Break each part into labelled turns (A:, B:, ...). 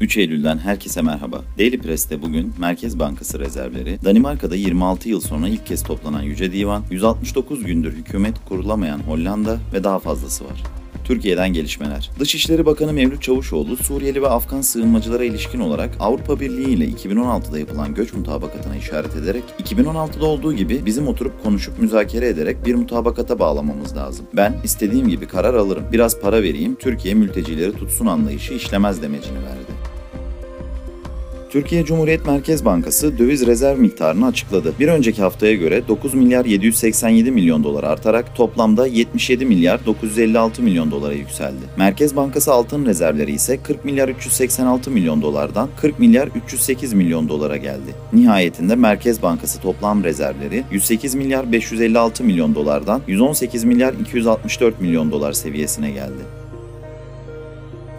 A: 3 Eylül'den herkese merhaba. Daily Press'te bugün Merkez Bankası rezervleri, Danimarka'da 26 yıl sonra ilk kez toplanan Yüce Divan, 169 gündür hükümet kurulamayan Hollanda ve daha fazlası var. Türkiye'den gelişmeler. Dışişleri Bakanı Mevlüt Çavuşoğlu, Suriyeli ve Afgan sığınmacılara ilişkin olarak Avrupa Birliği ile 2016'da yapılan göç mutabakatına işaret ederek 2016'da olduğu gibi bizim oturup konuşup müzakere ederek bir mutabakata bağlamamız lazım. Ben istediğim gibi karar alırım. Biraz para vereyim, Türkiye mültecileri tutsun anlayışı işlemez demecini verdi. Türkiye Cumhuriyet Merkez Bankası döviz rezerv miktarını açıkladı. Bir önceki haftaya göre 9 milyar 787 milyon dolar artarak toplamda 77 milyar 956 milyon dolara yükseldi. Merkez Bankası altın rezervleri ise 40 milyar 386 milyon dolardan 40 milyar 308 milyon dolara geldi. Nihayetinde Merkez Bankası toplam rezervleri 108 milyar 556 milyon dolardan 118 milyar 264 milyon dolar seviyesine geldi.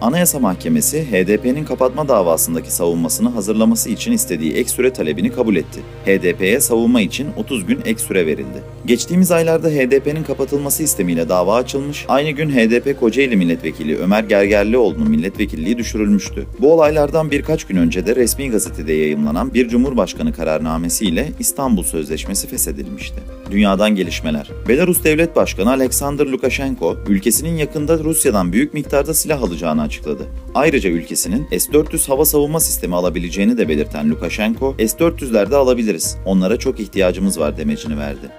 A: Anayasa Mahkemesi HDP'nin kapatma davasındaki savunmasını hazırlaması için istediği ek süre talebini kabul etti. HDP'ye savunma için 30 gün ek süre verildi. Geçtiğimiz aylarda HDP'nin kapatılması istemiyle dava açılmış, aynı gün HDP Kocaeli Milletvekili Ömer Gergerlioğlu'nun milletvekilliği düşürülmüştü. Bu olaylardan birkaç gün önce de resmi gazetede yayımlanan bir Cumhurbaşkanı kararnamesiyle İstanbul Sözleşmesi feshedilmişti. Dünyadan gelişmeler. Belarus Devlet Başkanı Alexander Lukashenko, ülkesinin yakında Rusya'dan büyük miktarda silah alacağını açıkladı. Ayrıca ülkesinin S-400 hava savunma sistemi alabileceğini de belirten Lukashenko, S-400'lerde alabiliriz, onlara çok ihtiyacımız var demecini verdi.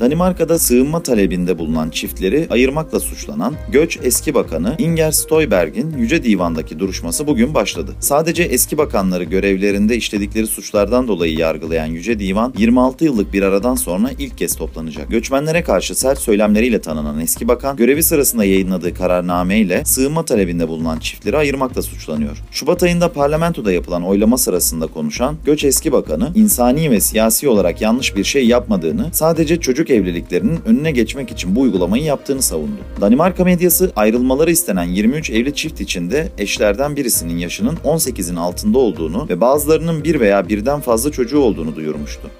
A: Danimarka'da sığınma talebinde bulunan çiftleri ayırmakla suçlanan Göç Eski Bakanı Inger Støjberg'in Yüce Divan'daki duruşması bugün başladı. Sadece eski bakanları görevlerinde işledikleri suçlardan dolayı yargılayan Yüce Divan 26 yıllık bir aradan sonra ilk kez toplanacak. Göçmenlere karşı sert söylemleriyle tanınan eski bakan görevi sırasında yayınladığı kararname ile sığınma talebinde bulunan çiftleri ayırmakla suçlanıyor. Şubat ayında parlamentoda yapılan oylama sırasında konuşan Göç Eski Bakanı insani ve siyasi olarak yanlış bir şey yapmadığını sadece çocuk evliliklerinin önüne geçmek için bu uygulamayı yaptığını savundu. Danimarka medyası ayrılmaları istenen 23 evli çift içinde eşlerden birisinin yaşının 18'in altında olduğunu ve bazılarının bir veya birden fazla çocuğu olduğunu duyurmuştu.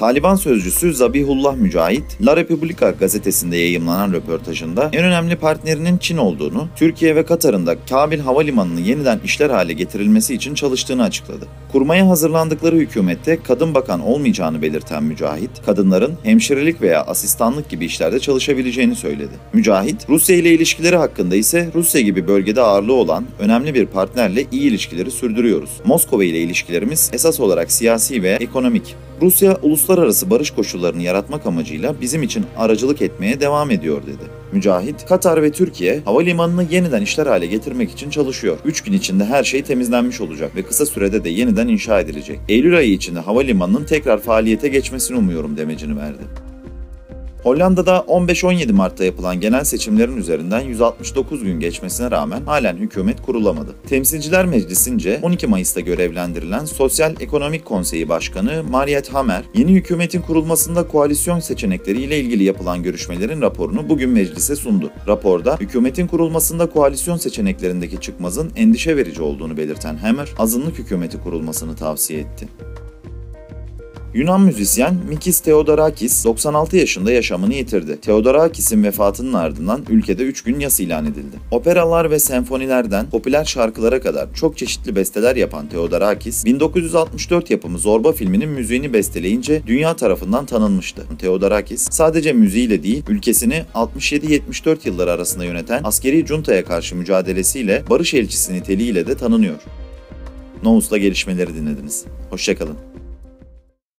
A: Taliban sözcüsü Zabihullah Mücahit, La Repubblica gazetesinde yayımlanan röportajında en önemli partnerinin Çin olduğunu, Türkiye ve Katar'ın da Kabil Havalimanı'nı yeniden işler hale getirilmesi için çalıştığını açıkladı. Kurmaya hazırlandıkları hükümette kadın bakan olmayacağını belirten Mücahit, kadınların hemşirelik veya asistanlık gibi işlerde çalışabileceğini söyledi. Mücahit, Rusya ile ilişkileri hakkında ise Rusya gibi bölgede ağırlığı olan önemli bir partnerle iyi ilişkileri sürdürüyoruz. Moskova ile ilişkilerimiz esas olarak siyasi ve ekonomik. Rusya uluslararası barış koşullarını yaratmak amacıyla bizim için aracılık etmeye devam ediyor dedi. Mücahit, Katar ve Türkiye havalimanını yeniden işler hale getirmek için çalışıyor. 3 gün içinde her şey temizlenmiş olacak ve kısa sürede de yeniden inşa edilecek. Eylül ayı içinde havalimanının tekrar faaliyete geçmesini umuyorum demecini verdi. Hollanda'da 15-17 Mart'ta yapılan genel seçimlerin üzerinden 169 gün geçmesine rağmen halen hükümet kurulamadı. Temsilciler Meclisi'nce 12 Mayıs'ta görevlendirilen Sosyal Ekonomik Konseyi Başkanı Mariet Hamer, yeni hükümetin kurulmasında koalisyon seçenekleriyle ilgili yapılan görüşmelerin raporunu bugün meclise sundu. Raporda hükümetin kurulmasında koalisyon seçeneklerindeki çıkmazın endişe verici olduğunu belirten Hamer, azınlık hükümeti kurulmasını tavsiye etti. Yunan müzisyen Mikis Theodorakis 96 yaşında yaşamını yitirdi. Theodorakis'in vefatının ardından ülkede 3 gün yas ilan edildi. Operalar ve senfonilerden popüler şarkılara kadar çok çeşitli besteler yapan Theodorakis, 1964 yapımı Zorba filminin müziğini besteleyince dünya tarafından tanınmıştı. Theodorakis sadece müziğiyle değil, ülkesini 67-74 yılları arasında yöneten askeri juntaya karşı mücadelesiyle barış elçisi niteliğiyle de tanınıyor. Nous'la gelişmeleri dinlediniz. Hoşçakalın.